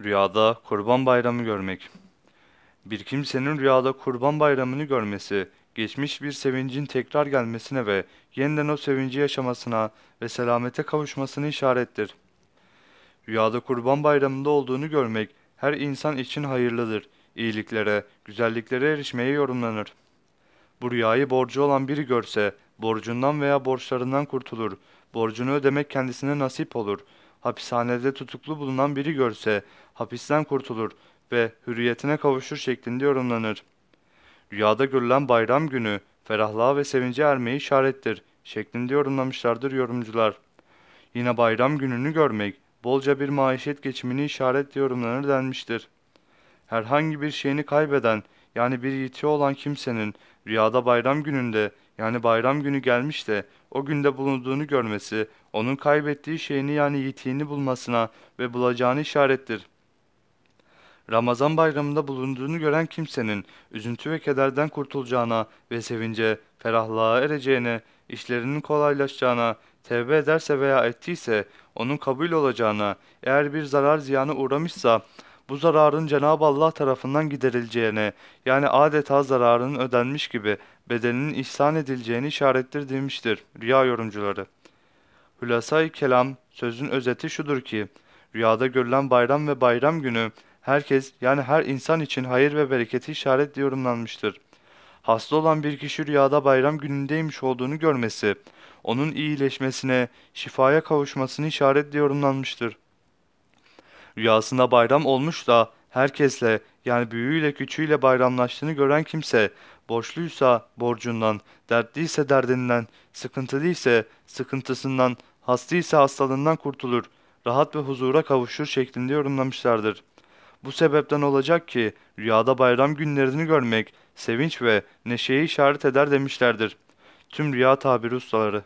Rüyada Kurban Bayramı görmek. Bir kimsenin rüyada Kurban Bayramını görmesi, geçmiş bir sevincin tekrar gelmesine ve yeniden o sevinci yaşamasına ve selamete kavuşmasını işarettir. Rüyada Kurban Bayramı'nda olduğunu görmek her insan için hayırlıdır. İyiliklere, güzelliklere erişmeye yorumlanır. Bu rüyayı borcu olan biri görse, borcundan veya borçlarından kurtulur. Borcunu ödemek kendisine nasip olur. Hapishanede tutuklu bulunan biri görse, hapisten kurtulur ve hürriyetine kavuşur şeklinde yorumlanır. Rüyada görülen bayram günü, ferahlığa ve sevince ermeyi işarettir şeklinde yorumlamışlardır yorumcular. Yine bayram gününü görmek, bolca bir maişet geçimini işaret yorumlanır denmiştir. Herhangi bir şeyini kaybeden yani bir yitiği olan kimsenin rüyada bayram gününde yani bayram günü gelmiş de o günde bulunduğunu görmesi onun kaybettiği şeyini yani yitiğini bulmasına ve bulacağını işarettir. Ramazan bayramında bulunduğunu gören kimsenin üzüntü ve kederden kurtulacağına ve sevince, ferahlığa ereceğine, işlerinin kolaylaşacağına, tevbe ederse veya ettiyse onun kabul olacağına, eğer bir zarar ziyana uğramışsa bu zararın Cenab-ı Allah tarafından giderileceğine, yani adeta zararının ödenmiş gibi bedelinin ihsan edileceğini işarettir demiştir rüya yorumcuları. Hülasa-i kelam sözün özeti şudur ki, rüyada görülen bayram ve bayram günü herkes yani her insan için hayır ve bereketi işaret yorumlanmıştır. Hasta olan bir kişi rüyada bayram günündeymiş olduğunu görmesi, onun iyileşmesine, şifaya kavuşmasını işaret yorumlanmıştır. Rüyasında bayram olmuş da herkesle yani büyüğüyle küçüğüyle bayramlaştığını gören kimse borçluysa borcundan, dertliyse derdinden, sıkıntılıysa sıkıntısından, hastaysa hastalığından kurtulur, rahat ve huzura kavuşur şeklinde yorumlamışlardır. Bu sebepten olacak ki rüyada bayram günlerini görmek sevinç ve neşeyi işaret eder demişlerdir. Tüm rüya tabiri ustaları.